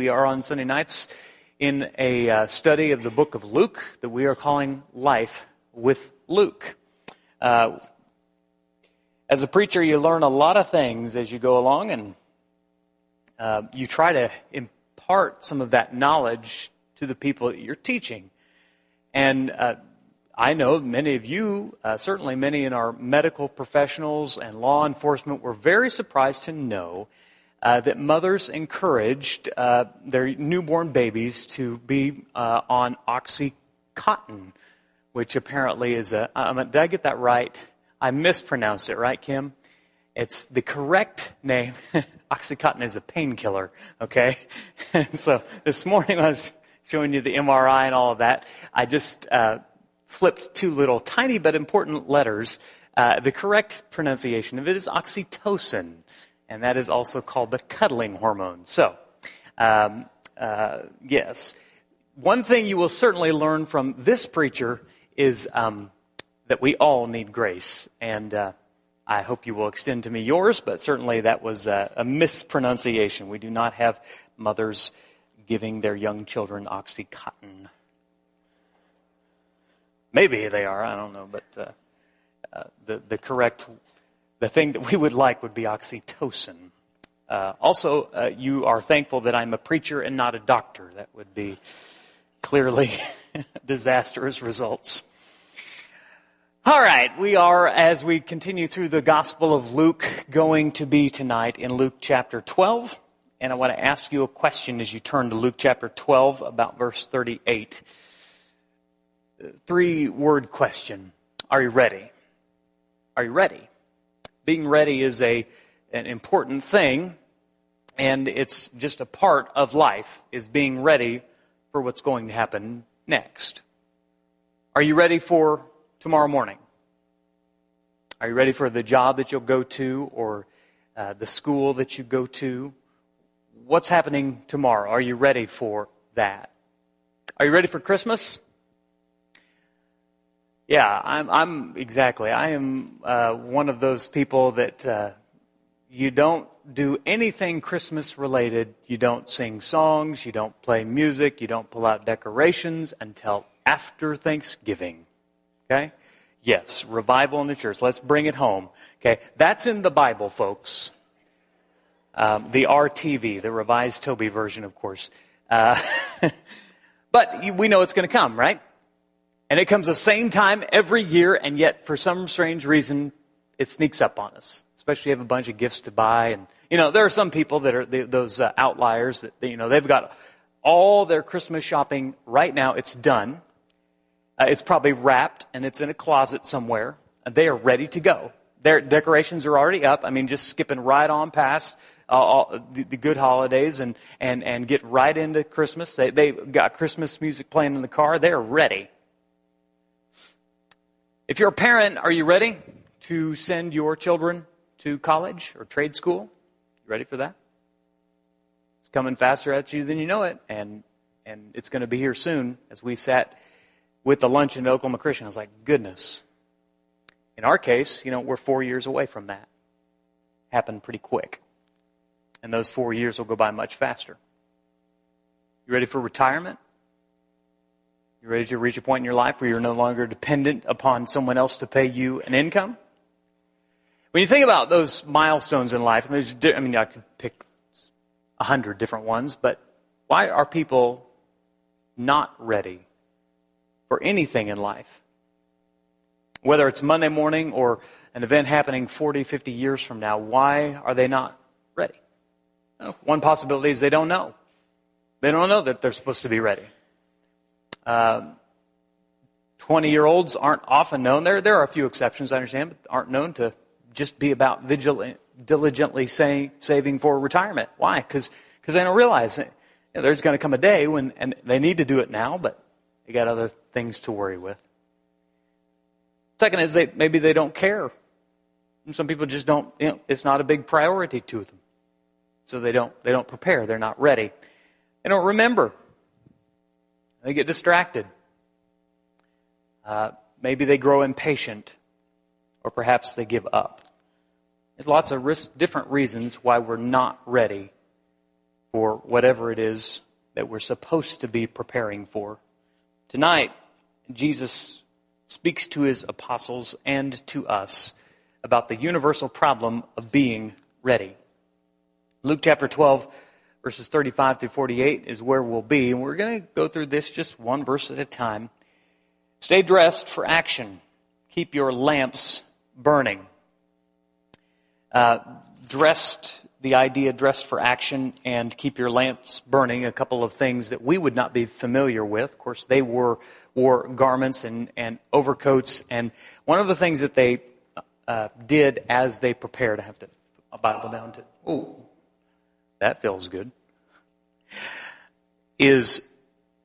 We are on Sunday nights in a uh, study of the book of Luke that we are calling Life with Luke. Uh, as a preacher, you learn a lot of things as you go along, and uh, you try to impart some of that knowledge to the people that you're teaching. And uh, I know many of you, uh, certainly many in our medical professionals and law enforcement, were very surprised to know uh, that mothers encouraged uh, their newborn babies to be uh, on Oxycontin, which apparently is a. Did I get that right? I mispronounced it, right, Kim? It's the correct name. Oxycontin is a painkiller, okay? and so this morning I was showing you the MRI and all of that. I just uh, flipped two little tiny but important letters. Uh, the correct pronunciation of it is oxytocin and that is also called the cuddling hormone. So, um, uh, yes. One thing you will certainly learn from this preacher is um, that we all need grace. And uh, I hope you will extend to me yours, but certainly that was a, a mispronunciation. We do not have mothers giving their young children Oxycontin. Maybe they are, I don't know, but uh, uh, the, the correct the thing that we would like would be oxytocin. Uh, also, uh, you are thankful that I'm a preacher and not a doctor. That would be clearly disastrous results. All right, we are, as we continue through the Gospel of Luke, going to be tonight in Luke chapter 12. And I want to ask you a question as you turn to Luke chapter 12, about verse 38. Three word question Are you ready? Are you ready? Being ready is a, an important thing, and it's just a part of life, is being ready for what's going to happen next. Are you ready for tomorrow morning? Are you ready for the job that you'll go to or uh, the school that you go to? What's happening tomorrow? Are you ready for that? Are you ready for Christmas? Yeah, I'm, I'm exactly. I am uh, one of those people that uh, you don't do anything Christmas related. You don't sing songs, you don't play music, you don't pull out decorations until after Thanksgiving. Okay? Yes, revival in the church. Let's bring it home. Okay? That's in the Bible, folks. Um, the RTV, the revised Toby version, of course. Uh, but we know it's going to come, right? And it comes the same time every year, and yet for some strange reason, it sneaks up on us. Especially if you have a bunch of gifts to buy. And, you know, there are some people that are they, those uh, outliers that, you know, they've got all their Christmas shopping right now. It's done. Uh, it's probably wrapped and it's in a closet somewhere. They are ready to go. Their decorations are already up. I mean, just skipping right on past uh, all, the, the, good holidays and, and, and get right into Christmas. They, they got Christmas music playing in the car. They're ready. If you're a parent, are you ready to send your children to college or trade school? You ready for that? It's coming faster at you than you know it, and and it's going to be here soon. As we sat with the lunch in Oklahoma Christian, I was like, goodness. In our case, you know, we're four years away from that. Happened pretty quick. And those four years will go by much faster. You ready for retirement? You ready to reach a point in your life where you're no longer dependent upon someone else to pay you an income? When you think about those milestones in life, I mean, I could pick a hundred different ones, but why are people not ready for anything in life? Whether it's Monday morning or an event happening 40, 50 years from now, why are they not ready? One possibility is they don't know. They don't know that they're supposed to be ready. 20 um, year olds aren't often known. There, there are a few exceptions, I understand, but aren't known to just be about vigilant, diligently say, saving for retirement. Why? Because they don't realize you know, there's going to come a day when, and they need to do it now, but they got other things to worry with. Second is they, maybe they don't care. Some people just don't, you know, it's not a big priority to them. So they don't, they don't prepare. They're not ready. They don't remember. They get distracted. Uh, maybe they grow impatient, or perhaps they give up. There's lots of risk, different reasons why we're not ready for whatever it is that we're supposed to be preparing for. Tonight, Jesus speaks to his apostles and to us about the universal problem of being ready. Luke chapter 12, verses 35 through 48 is where we'll be, and we're going to go through this just one verse at a time. Stay dressed for action. Keep your lamps burning. Uh, dressed, the idea dressed for action and keep your lamps burning, a couple of things that we would not be familiar with. Of course, they were wore garments and, and overcoats, and one of the things that they uh, did as they prepared, I have to Bible down to, oh, that feels good, is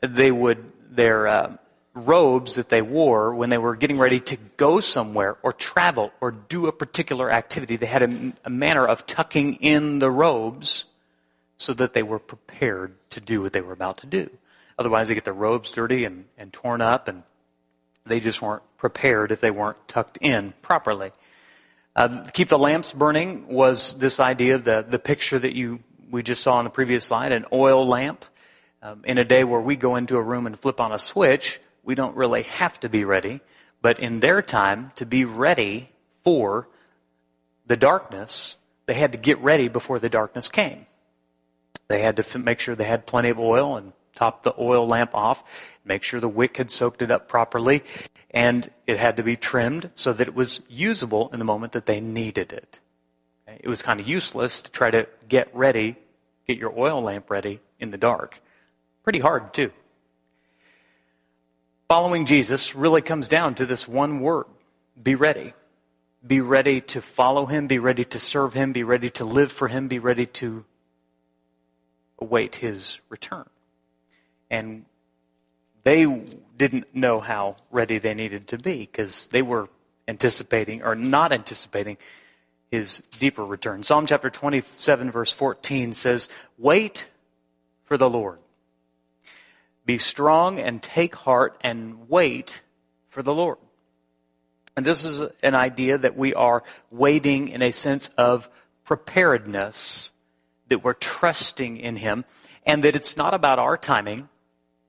they would, their, uh, robes that they wore when they were getting ready to go somewhere or travel or do a particular activity. They had a, a, manner of tucking in the robes so that they were prepared to do what they were about to do. Otherwise, they get their robes dirty and, and torn up, and they just weren't prepared if they weren't tucked in properly. Uh, keep the lamps burning was this idea, the, the picture that you we just saw on the previous slide, an oil lamp. Um, in a day where we go into a room and flip on a switch, we don't really have to be ready. But in their time, to be ready for the darkness, they had to get ready before the darkness came. They had to make sure they had plenty of oil and top the oil lamp off, make sure the wick had soaked it up properly, and it had to be trimmed so that it was usable in the moment that they needed it. It was kind of useless to try to get ready, get your oil lamp ready in the dark. Pretty hard, too following Jesus really comes down to this one word be ready. Be ready to follow him, be ready to serve him, be ready to live for him, be ready to await his return. And they didn't know how ready they needed to be because they were anticipating or not anticipating his deeper return. Psalm chapter 27, verse 14 says, Wait for the Lord. Be strong and take heart and wait for the Lord. And this is an idea that we are waiting in a sense of preparedness, that we're trusting in Him, and that it's not about our timing.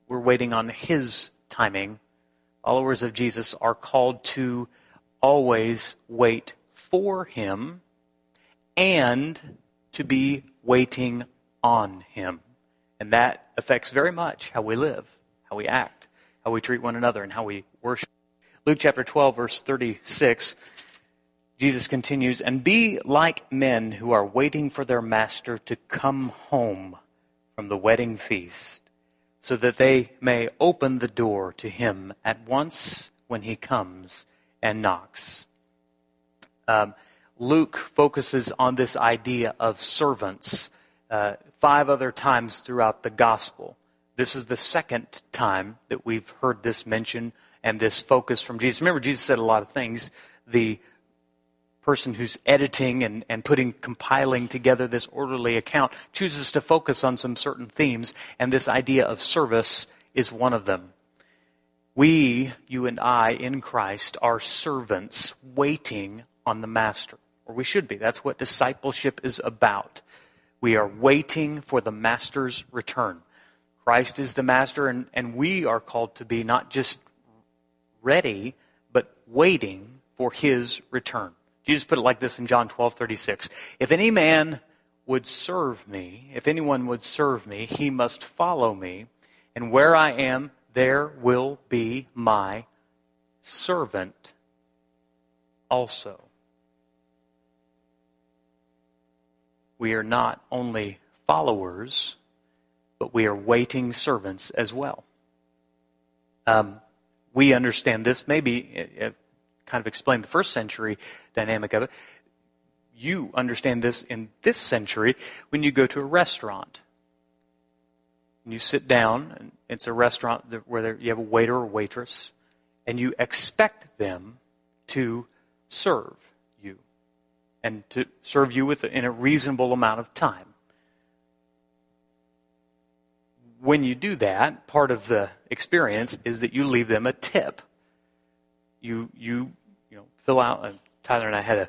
We're waiting on His timing. Followers of Jesus are called to always wait for Him and to be waiting on Him. And that affects very much how we live, how we act, how we treat one another, and how we worship. Luke chapter 12, verse 36, Jesus continues, And be like men who are waiting for their master to come home from the wedding feast, so that they may open the door to him at once when he comes and knocks. Um, Luke focuses on this idea of servants uh, five other times throughout the gospel. This is the second time that we've heard this mention and this focus from Jesus. Remember, Jesus said a lot of things. The person who's editing and, and putting, compiling together this orderly account chooses to focus on some certain themes, and this idea of service is one of them. We, you and I, in Christ, are servants waiting on the Master. Or we should be. That's what discipleship is about. We are waiting for the Master's return. Christ is the Master, and, and we are called to be not just ready, but waiting for His return. Jesus put it like this in John 12 36. If any man would serve me, if anyone would serve me, he must follow me, and where I am, there will be my servant also. We are not only followers, but we are waiting servants as well. Um, we understand this. Maybe uh, uh, kind of explain the first century dynamic of it. You understand this in this century when you go to a restaurant. And you sit down, and it's a restaurant where you have a waiter or waitress, and you expect them to serve and to serve you with in a reasonable amount of time. When you do that, part of the experience is that you leave them a tip. You you you know fill out. Uh, Tyler and I had a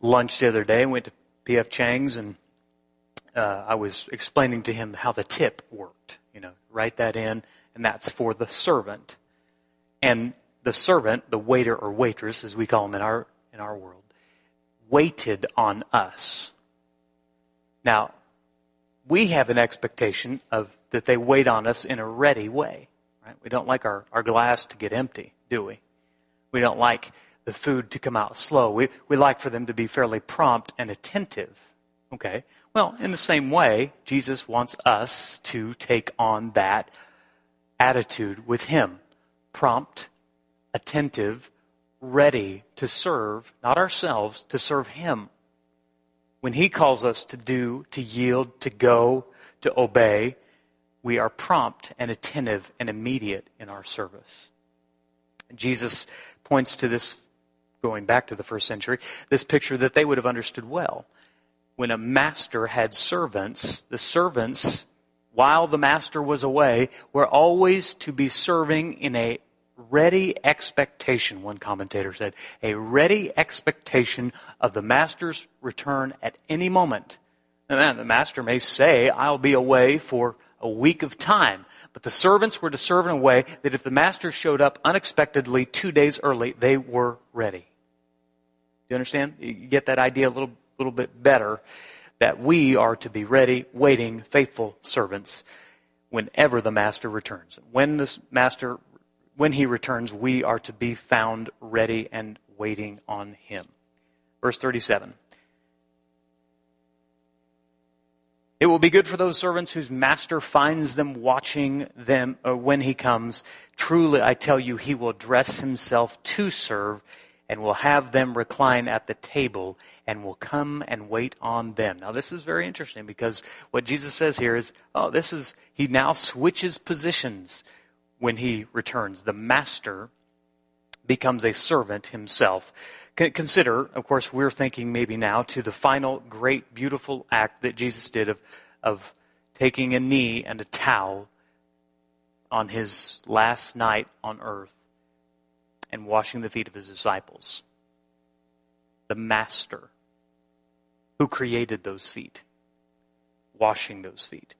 lunch the other day. Went to P.F. Chang's and uh, I was explaining to him how the tip worked. You know, write that in, and that's for the servant. And the servant, the waiter or waitress, as we call them in our in our world, waited on us. Now, we have an expectation of that they wait on us in a ready way. Right? We don't like our, our glass to get empty, do we? We don't like the food to come out slow. We, we like for them to be fairly prompt and attentive. Okay? Well, in the same way, Jesus wants us to take on that attitude with Him. Prompt, attentive, ready to serve, not ourselves, to serve Him. When He calls us to do, to yield, to go, to obey, we are prompt and attentive and immediate in our service. Jesus points to this going back to the first century, this picture that they would have understood well. When a master had servants, the servants, while the master was away, were always to be serving in a ready expectation, one commentator said, a ready expectation of the master's return at any moment. Then the master may say, I'll be away for a week of time. But the servants were to serve in a way that if the master showed up unexpectedly two days early, they were ready. Do you understand? You get that idea a little, little bit better that we are to be ready, waiting, faithful servants whenever the master returns. When the master, when he returns, we are to be found ready and waiting on him. Verse 37. It will be good for those servants whose master finds them watching them uh, when he comes. Truly, I tell you, he will dress himself to serve and will have them recline at the table and will come and wait on them. Now, this is very interesting because what Jesus says here is, oh, this is, he now switches positions when he returns. The master becomes a servant himself. Consider, of course, we're thinking maybe now to the final great, beautiful act that Jesus did of, of taking a knee and a towel on his last night on earth and washing the feet of his disciples. The Master who created those feet, washing those feet.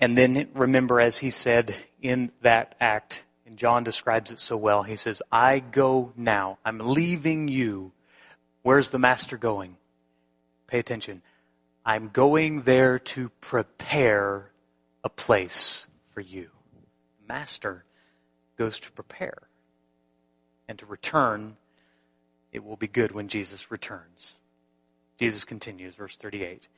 And then remember, as he said in that act, and John describes it so well. He says, I go now. I'm leaving you. Where's the master going? Pay attention. I'm going there to prepare a place for you. Master goes to prepare and to return. It will be good when Jesus returns. Jesus continues, verse 38.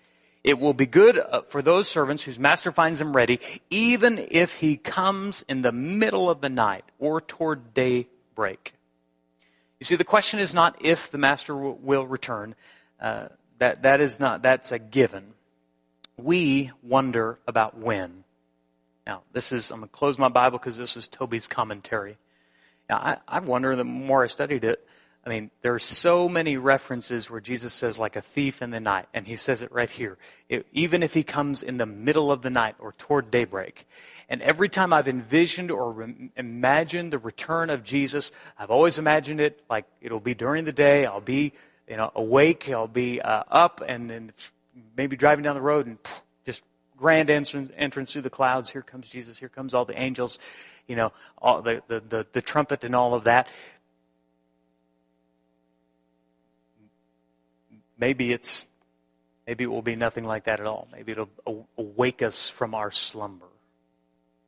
It will be good uh, for those servants whose master finds them ready, even if he comes in the middle of the night or toward daybreak. You see, the question is not if the master will return. Uh, that, that is not, that's a given. We wonder about when. Now, this is, I'm going to close my Bible because this is Toby's commentary. Now, I, I wonder, the more I studied it, I mean, there are so many references where Jesus says, like a thief in the night, and he says it right here. It, even if he comes in the middle of the night or toward daybreak. And every time I've envisioned or re- imagined the return of Jesus, I've always imagined it like it'll be during the day. I'll be, you know, awake. I'll be uh, up, and then maybe driving down the road, and pff, just grand entrance, entrance through the clouds. Here comes Jesus. Here comes all the angels. You know, all the, the, the, the trumpet and all of that. Maybe it's maybe it will be nothing like that at all. Maybe it'll awake us from our slumber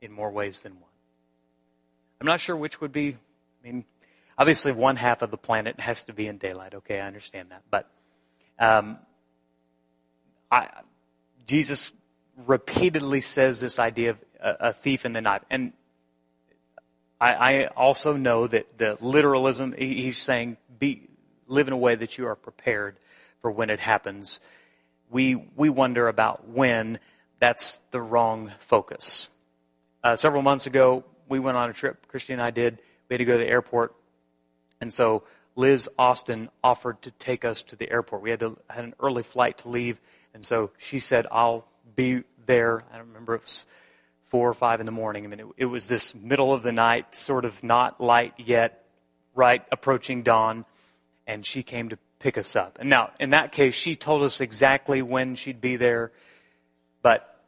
in more ways than one. I'm not sure which would be. I mean, obviously, one half of the planet has to be in daylight. Okay, I understand that, but um, I, Jesus repeatedly says this idea of a, thief in the night, and I, I, also know that the literalism. He's saying, "Be live in a way that you are prepared." For when it happens. We, we wonder about when. That's the wrong focus. Uh, several months ago, we went on a trip, Christy and I did. We had to go to the airport. And so Liz Austin offered to take us to the airport. We had, to, had an early flight to leave. And so she said, I'll be there. I don't remember, it was four or five in the morning. I mean, it, it was this middle of the night, sort of not light yet, right approaching dawn. And she came to pick us up. And now, in that case, she told us exactly when she'd be there, but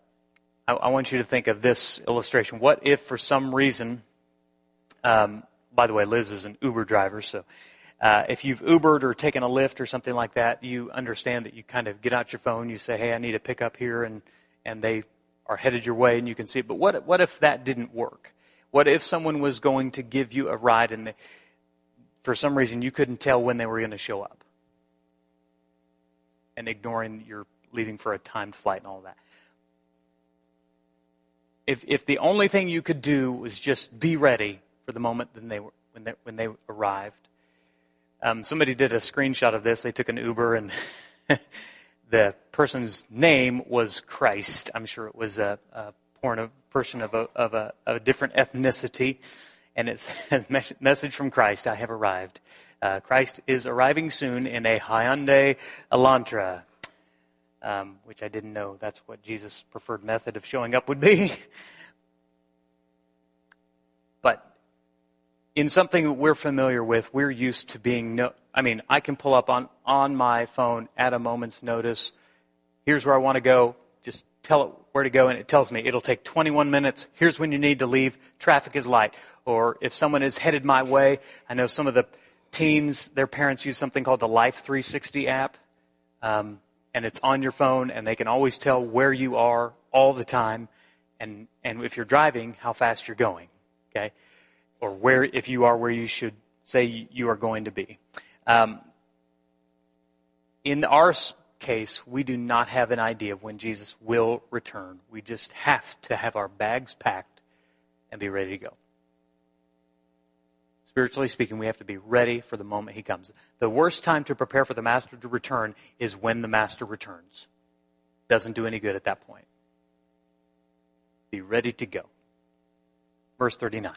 I, I want you to think of this illustration. What if, for some reason, um, by the way, Liz is an Uber driver, so uh, if you've Ubered or taken a Lyft or something like that, you understand that you kind of get out your phone, you say, "Hey, I need a pickup here," and and they are headed your way, and you can see it. But what what if that didn't work? What if someone was going to give you a ride, and they, for some reason you couldn't tell when they were going to show up, and ignoring your leaving for a timed flight and all that? If if the only thing you could do was just be ready for the moment when they were when they when they arrived um, somebody did a screenshot of this. They took an Uber, and the person's name was Christ. I'm sure it was a, a porn person of a, of, a, of a different ethnicity. And it says, Message from Christ, I have arrived. Uh, Christ is arriving soon in a Hyundai Elantra, um, which I didn't know that's what Jesus' preferred method of showing up would be. But in something that we're familiar with, we're used to being no, I mean, I can pull up on, on my phone at a moment's notice. Here's where I want to go. Just tell it where to go, and it tells me it'll take 21 minutes. Here's when you need to leave. Traffic is light. Or if someone is headed my way, I know some of the teens, their parents use something called the Life 360 app. Um, and it's on your phone, and they can always tell where you are all the time. And, and if you're driving, how fast you're going. Okay? or where, if you are where you should say you are going to be. Um, in our case, we do not have an idea of when Jesus will return. We just have to have our bags packed and be ready to go. Spiritually speaking, we have to be ready for the moment he comes. The worst time to prepare for the master to return is when the master returns. Doesn't do any good at that point. Be ready to go. Verse 39.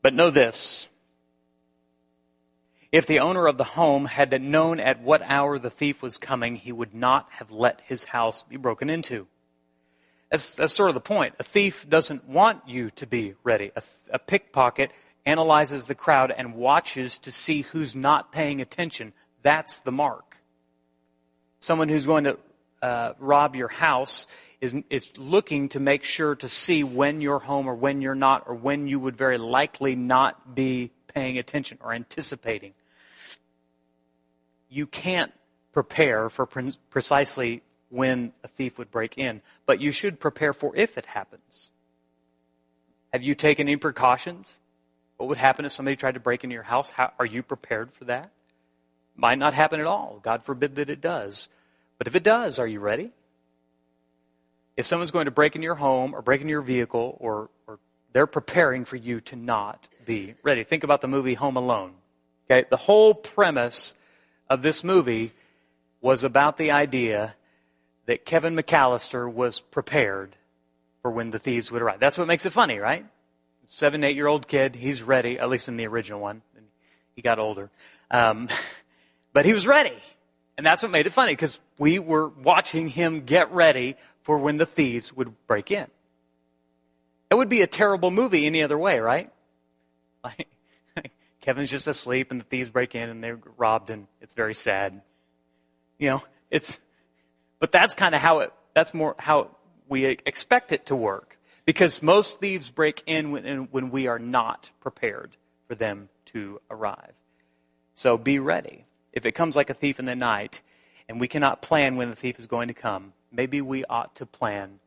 But know this if the owner of the home had known at what hour the thief was coming, he would not have let his house be broken into. That's, that's sort of the point. A thief doesn't want you to be ready. A, a pickpocket analyzes the crowd and watches to see who's not paying attention. That's the mark. Someone who's going to uh, rob your house is, is looking to make sure to see when you're home or when you're not, or when you would very likely not be paying attention or anticipating. You can't prepare for pre- precisely when a thief would break in, but you should prepare for if it happens. Have you taken any precautions? What would happen if somebody tried to break into your house? How, are you prepared for that? Might not happen at all. God forbid that it does. But if it does, are you ready? if someone's going to break into your home or break into your vehicle or, or they're preparing for you to not be ready. Think about the movie Home Alone. Okay, the whole premise of this movie was about the idea that Kevin McAllister was prepared for when the thieves would arrive. That's what makes it funny, right? Seven, eight year old kid, he's ready, at least in the original one. He got older. Um, but he was ready. And that's what made it funny because we were watching him get ready for when the thieves would break in. It would be a terrible movie any other way, right? Like, Kevin's just asleep and the thieves break in and they're robbed and it's very sad. You know, it's, but that's kind of how it, that's more how we expect it to work. Because most thieves break in when, when we are not prepared for them to arrive. So be ready. If it comes like a thief in the night and we cannot plan when the thief is going to come, maybe we ought to plan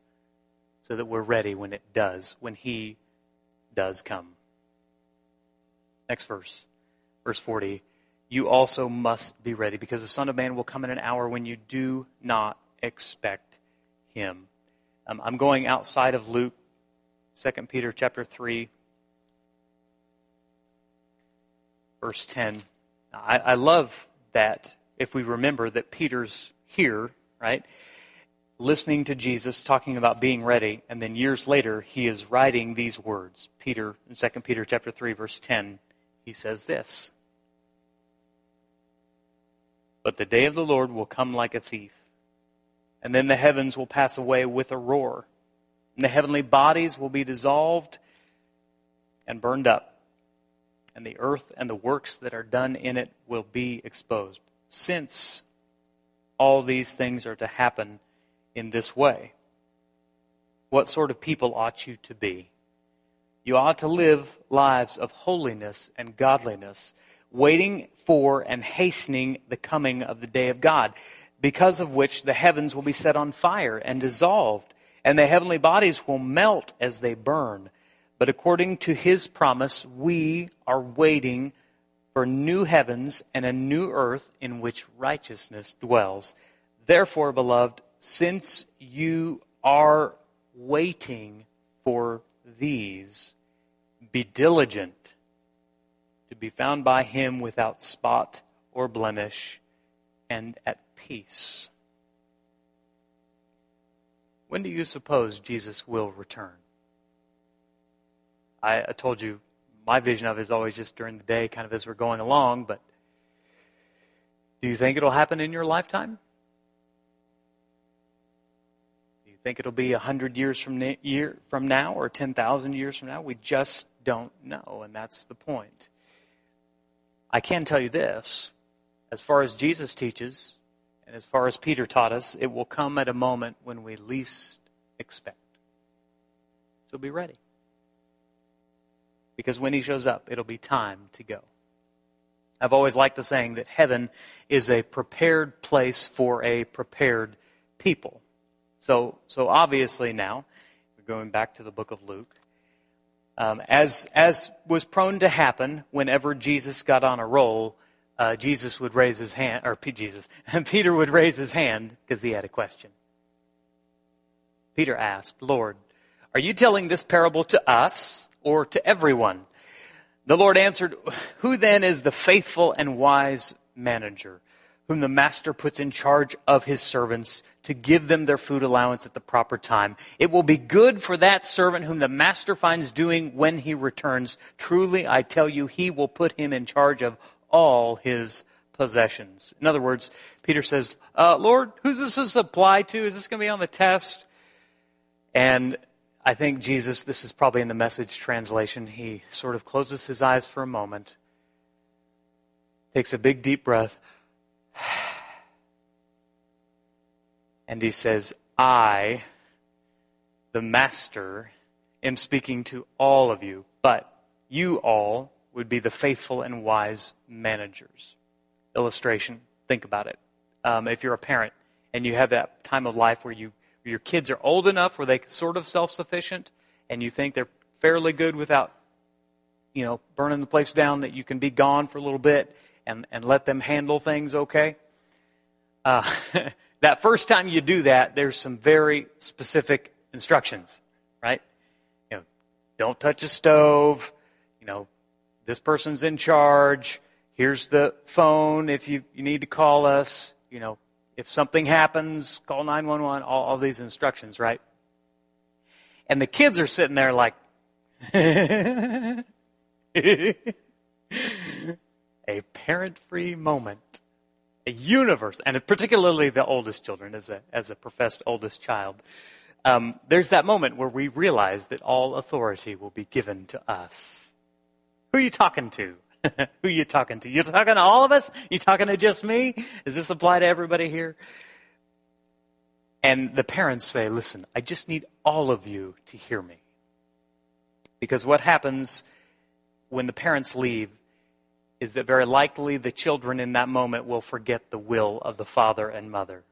so that we're ready when it does, when He does come. Next verse, verse 40. You also must be ready because the Son of Man will come in an hour when you do not expect Him. Um, I'm going outside of Luke, 2 Peter chapter 3, verse 10. I, I love that if we remember that Peter's here, right? listening to Jesus talking about being ready, and then years later he is writing these words. Peter in 2 Peter chapter 3 verse 10, he says this. But the day of the Lord will come like a thief, and then the heavens will pass away with a roar, and the heavenly bodies will be dissolved and burned up, and the earth and the works that are done in it will be exposed. Since all these things are to happen in this way, what sort of people ought you to be? You ought to live lives of holiness and godliness, waiting for and hastening the coming of the day of God, because of which the heavens will be set on fire and dissolved, and the heavenly bodies will melt as they burn. But according to his promise, we are waiting for new heavens and a new earth in which righteousness dwells. Therefore, beloved, since you are waiting for these, be diligent to be found by him without spot or blemish and at peace. When do you suppose Jesus will return? I, I told you my vision of it is always just during the day, kind of as we're going along, but do you think it'll happen in your lifetime? Do you think it'll be 100 years from, year, from now or 10,000 years from now? We just don't know, and that's the point. I can tell you this as far as Jesus teaches, and as far as Peter taught us, it will come at a moment when we least expect. So be ready. Because when he shows up, it'll be time to go. I've always liked the saying that heaven is a prepared place for a prepared people. So, so obviously now, we're going back to the book of Luke. Um, as, as was prone to happen whenever Jesus got on a roll, uh, Jesus would raise his hand, or P- Jesus, and Peter would raise his hand because he had a question. Peter asked, Lord, are you telling this parable to us or to everyone? The Lord answered, Who then is the faithful and wise manager, whom the master puts in charge of his servants to give them their food allowance at the proper time? It will be good for that servant whom the master finds doing when he returns. Truly, I tell you, he will put him in charge of all his possessions. In other words, Peter says, uh, Lord, who's this to apply to? Is this going to be on the test? And I think Jesus, this is probably in the message translation, he sort of closes his eyes for a moment, takes a big deep breath, and he says, I, the Master, am speaking to all of you, but you all would be the faithful and wise managers. Illustration, think about it. Um, if you're a parent and you have that time of life where you your kids are old enough where they sort of self-sufficient and you think they're fairly good without you know burning the place down that you can be gone for a little bit and, and let them handle things okay uh, that first time you do that there's some very specific instructions right? You know don't touch a stove. You know this person's in charge. Here's the phone if you, you need to call us. You know if something happens, call 911, all, all these instructions, right? And the kids are sitting there like, a parent free moment, a universe, and particularly the oldest children, as a, as a professed oldest child. Um, there's that moment where we realize that all authority will be given to us. Who are you talking to? Who are you talking to? You're talking to all of us? You talking to just me? Does this apply to everybody here? And the parents say, listen, I just need all of you to hear me. Because what happens when the parents leave is that very likely the children in that moment will forget the will of the father and mother.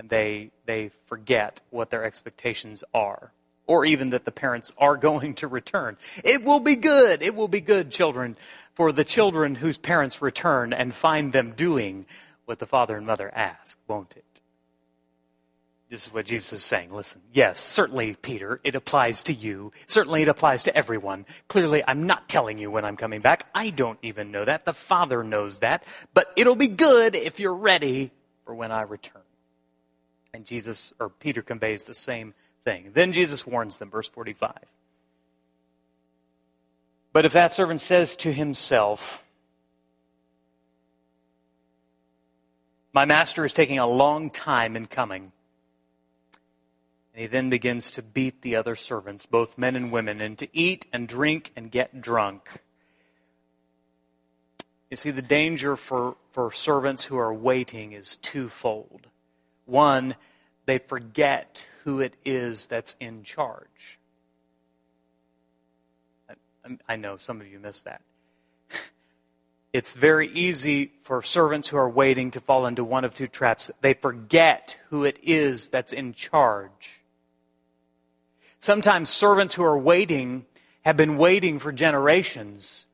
And they, they forget what their expectations are or even that the parents are going to return. It will be good. It will be good, children, for the children whose parents return and find them doing what the father and mother ask, won't it? This is what Jesus is saying. Listen, yes, certainly, Peter, it applies to you. Certainly, it applies to everyone. Clearly, I'm not telling you when I'm coming back. I don't even know that. The Father knows that. But it'll be good if you're ready for when I return. And Jesus, or Peter conveys the same thing. Then Jesus warns them, verse 45. But if that servant says to himself, My master is taking a long time in coming. And he then begins to beat the other servants, both men and women, and to eat and drink and get drunk. You see, the danger for, for servants who are waiting is twofold. One, they forget who it is that's in charge. I, know some of you missed that. It's very easy for servants who are waiting to fall into one of two traps. They forget who it is that's in charge. Sometimes servants who are waiting have been waiting for generations,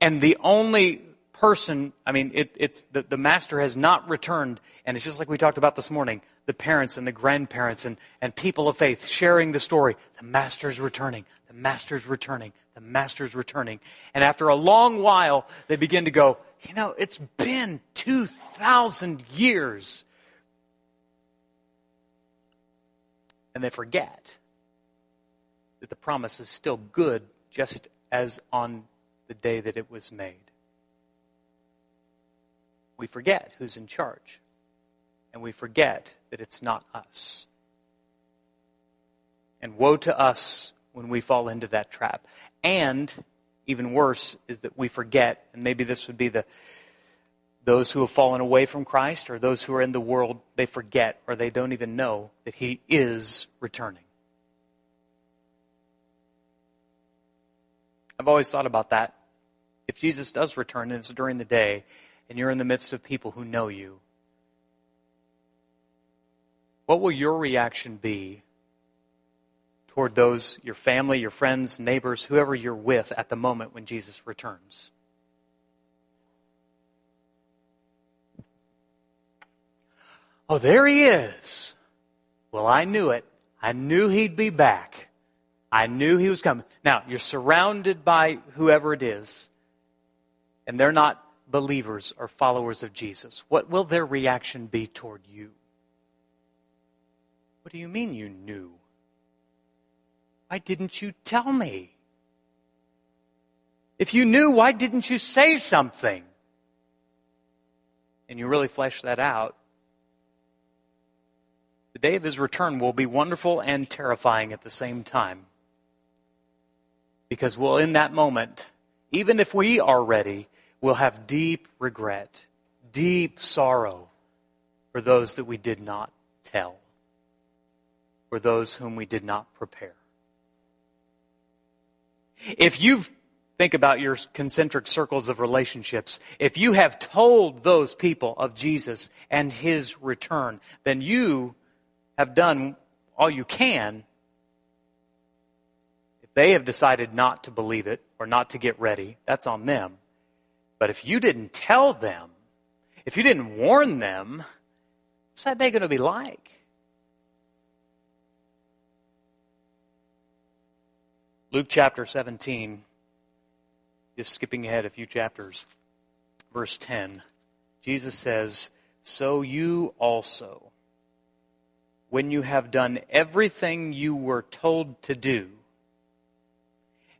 and the only person, I mean, it, it's the, the master has not returned, and it's just like we talked about this morning the parents and the grandparents and, and people of faith sharing the story. The master's returning, the master's returning, the master's returning. And after a long while, they begin to go, you know, it's been 2,000 years. And they forget that the promise is still good just as on the day that it was made we forget who's in charge. And we forget that it's not us. And woe to us when we fall into that trap. And even worse is that we forget, and maybe this would be the those who have fallen away from Christ or those who are in the world, they forget or they don't even know that He is returning. I've always thought about that. If Jesus does return and it's during the day, and you're in the midst of people who know you, what will your reaction be toward those, your family, your friends, neighbors, whoever you're with at the moment when Jesus returns? Oh, there he is. Well, I knew it. I knew he'd be back. I knew he was coming. Now, you're surrounded by whoever it is, and they're not believers or followers of Jesus, what will their reaction be toward you? What do you mean you knew? Why didn't you tell me? If you knew, why didn't you say something? And you really flesh that out. The day of his return will be wonderful and terrifying at the same time. Because, well, in that moment, even if we are ready, we'll have deep regret, deep sorrow for those that we did not tell, for those whom we did not prepare. If you think about your concentric circles of relationships, if you have told those people of Jesus and his return, then you have done all you can. They have decided not to believe it or not to get ready, that's on them. But if you didn't tell them, if you didn't warn them, what's that day going to be like? Luke chapter 17, just skipping ahead a few chapters, verse 10, Jesus says, So you also, when you have done everything you were told to do,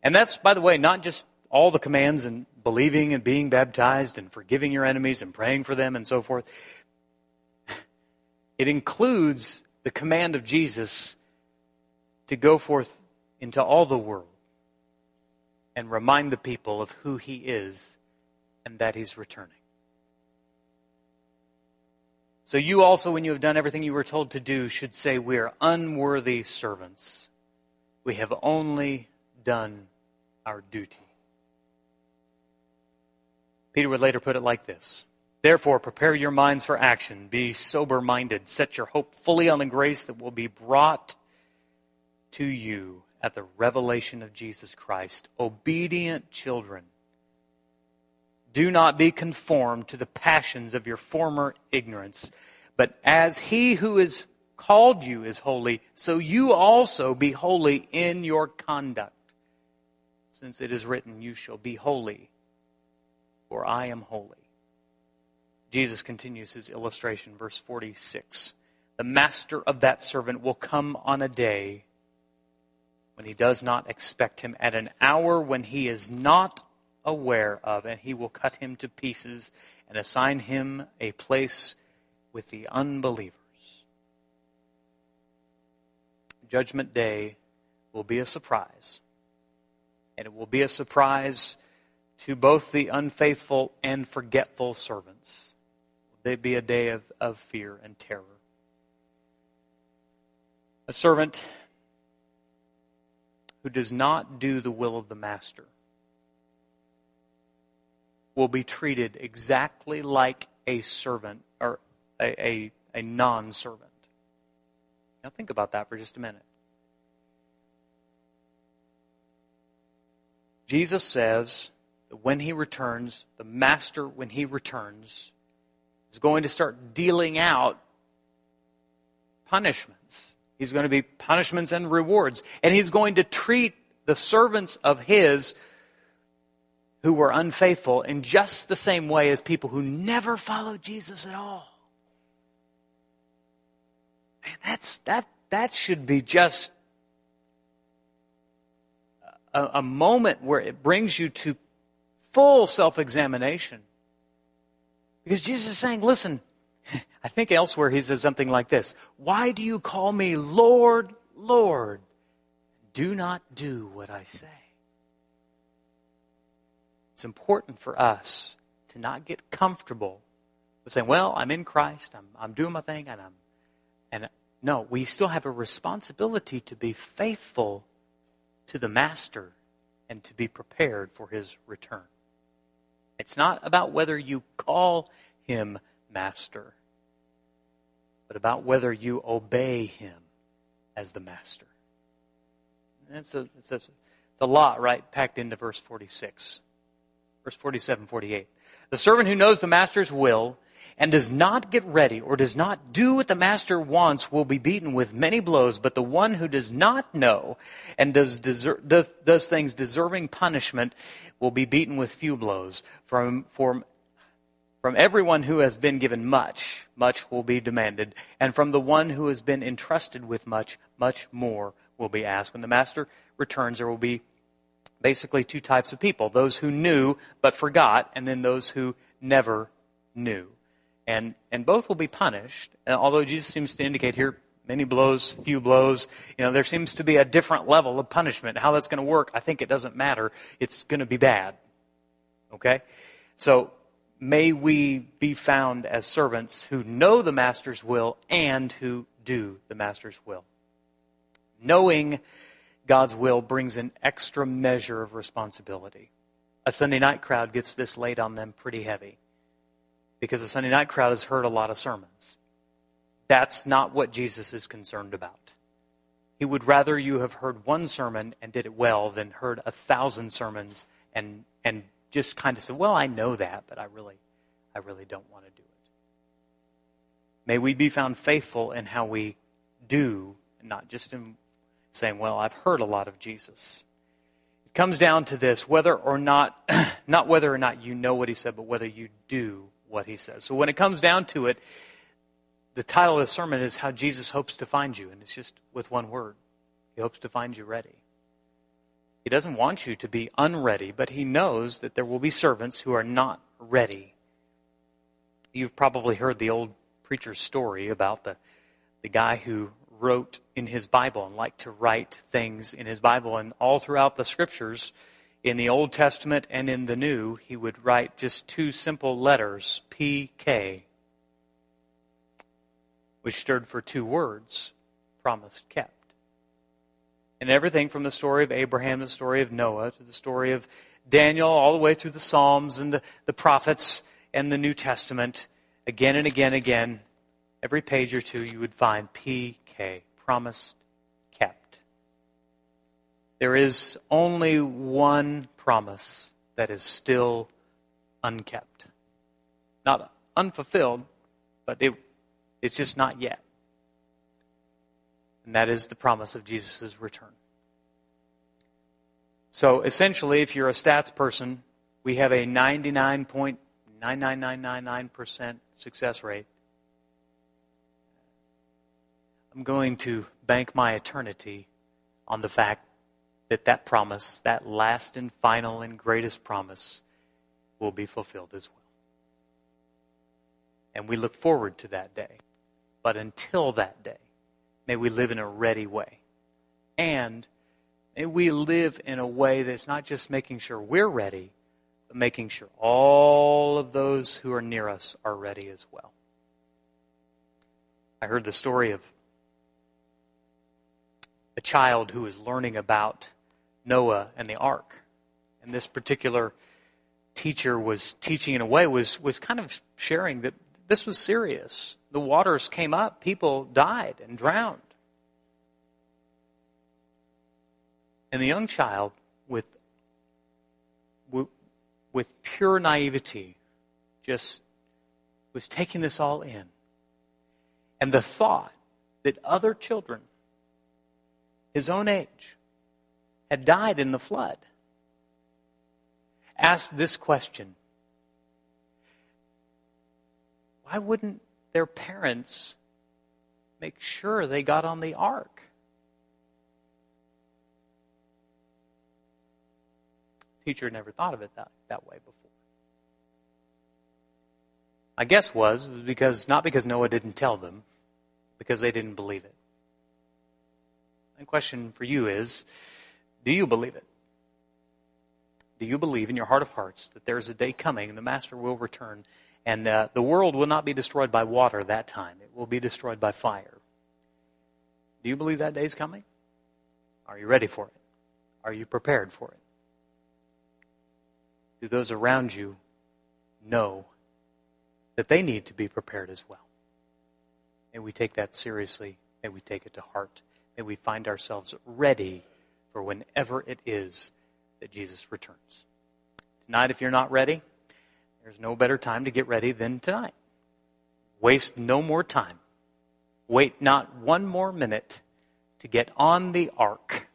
and that's, by the way, not just all the commands and believing and being baptized and forgiving your enemies and praying for them and so forth. It includes the command of Jesus to go forth into all the world and remind the people of who he is and that he's returning. So you also, when you have done everything you were told to do, should say, We are unworthy servants. We have only done our duty. Peter would later put it like this Therefore, prepare your minds for action. Be sober minded. Set your hope fully on the grace that will be brought to you at the revelation of Jesus Christ. Obedient children, do not be conformed to the passions of your former ignorance, but as he who is called you is holy, so you also be holy in your conduct. Since it is written, You shall be holy for I am holy. Jesus continues his illustration, verse 46. The master of that servant will come on a day when he does not expect him, at an hour when he is not aware of, and he will cut him to pieces and assign him a place with the unbelievers. Judgment Day will be a surprise. And it will be a surprise to both the unfaithful and forgetful servants. They be a day of, of fear and terror. A servant who does not do the will of the master will be treated exactly like a servant or a, a, a non servant. Now, think about that for just a minute. Jesus says that when he returns, the master, when he returns, is going to start dealing out punishments. He's going to be punishments and rewards. And he's going to treat the servants of his who were unfaithful in just the same way as people who never followed Jesus at all. Man, that's, that, that should be just a, a moment where it brings you to full self examination. Because Jesus is saying, listen, I think elsewhere he says something like this Why do you call me Lord, Lord? Do not do what I say. It's important for us to not get comfortable with saying, well, I'm in Christ, I'm, I'm doing my thing, and I'm. And no, we still have a responsibility to be faithful to the Master and to be prepared for his return. It's not about whether you call him Master, but about whether you obey him as the Master. It's a, it's a, it's a lot, right, packed into verse 46. Verse 47, 48. The servant who knows the master's will and does not get ready or does not do what the master wants will be beaten with many blows, but the one who does not know and does, deser- does, does things deserving punishment will be beaten with few blows. From, from, from everyone who has been given much, much will be demanded, and from the one who has been entrusted with much, much more will be asked. When the master returns, there will be basically two types of people those who knew but forgot, and then those who never knew. And, and both will be punished, uh, although Jesus seems to indicate here many blows, few blows. You know, there seems to be a different level of punishment. How that's going to work, I think it doesn't matter. It's going to be bad. Okay? So, may we be found as servants who know the Master's will and who do the Master's will. Knowing God's will brings an extra measure of responsibility. A Sunday night crowd gets this laid on them pretty heavy because the Sunday night crowd has heard a lot of sermons. That's not what Jesus is concerned about. He would rather you have heard one sermon and did it well than heard a thousand sermons and, and just kind of said, Well, I know that, but I really, I really don't want to do it. May we be found faithful in how we do, not just in saying, Well, I've heard a lot of Jesus. It comes down to this whether or not, not whether or not you know what he said, but whether you do what he says. So when it comes down to it, the title of the sermon is How Jesus Hopes to Find You, and it's just with one word He hopes to find you ready. He doesn't want you to be unready, but He knows that there will be servants who are not ready. You've probably heard the old preacher's story about the, the guy who wrote in his Bible and liked to write things in his Bible. And all throughout the scriptures, in the Old Testament and in the New, he would write just two simple letters, PK, which stood for two words promised, kept. And everything from the story of Abraham, the story of Noah, to the story of Daniel, all the way through the Psalms and the, the prophets and the New Testament, again and again and again, every page or two, you would find PK, promised. There is only one promise that is still unkept. Not unfulfilled, but it, it's just not yet. And that is the promise of Jesus' return. So essentially, if you're a stats person, we have a 99.99999% success rate I'm going to bank my eternity on the fact that that promise, that last and final and greatest promise, will be fulfilled as well. And we look forward to that day. But until that day, may we live in a ready way. And may we live in a way that's not just making sure we're ready, but making sure all of those who are near us are ready as well. I heard the story of a child who was learning about Noah and the ark. And this particular teacher was teaching in a way was, was kind of sharing that this was serious. The waters came up, people died and drowned. And the young child, with, with pure naivety, just was taking this all in. And the thought that other children, his own age, had died in the flood, asked this question Why wouldn't their parents make sure they got on the ark? Teacher never thought of it that, that way before. My guess was because not because Noah didn't tell them, because they didn't believe it. My question for you is do you believe it? Do you believe in your heart of hearts that there is a day coming and the Master will return and uh, the world will not be destroyed by water that time? It will be destroyed by fire. Do you believe that day is coming? Are you ready for it? Are you prepared for it? Do those around you know that they need to be prepared as well? May we take that seriously. May we take it to heart. May we find ourselves ready for whenever it is that Jesus returns. Tonight, if you're not ready, there's no better time to get ready than tonight. Waste no more time. Wait not one more minute to get on the ark,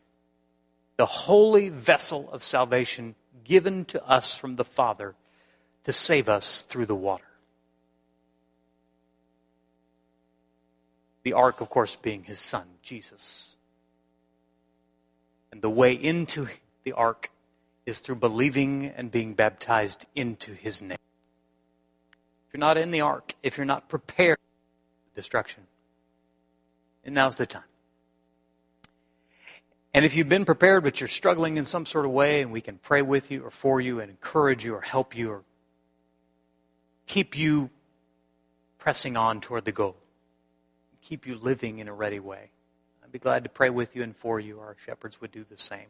the holy vessel of salvation given to us from the Father to save us through the water. The ark, of course, being his son, Jesus. And the way into the ark is through believing and being baptized into his name. If you're not in the ark, if you're not prepared for destruction, and now's the time. And if you've been prepared but you're struggling in some sort of way, and we can pray with you or for you and encourage you or help you or keep you pressing on toward the goal, keep you living in a ready way. Be glad to pray with you and for you. Our shepherds would do the same.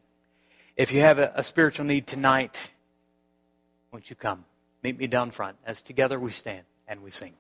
If you have a, a spiritual need tonight, won't you come? Meet me down front as together we stand and we sing.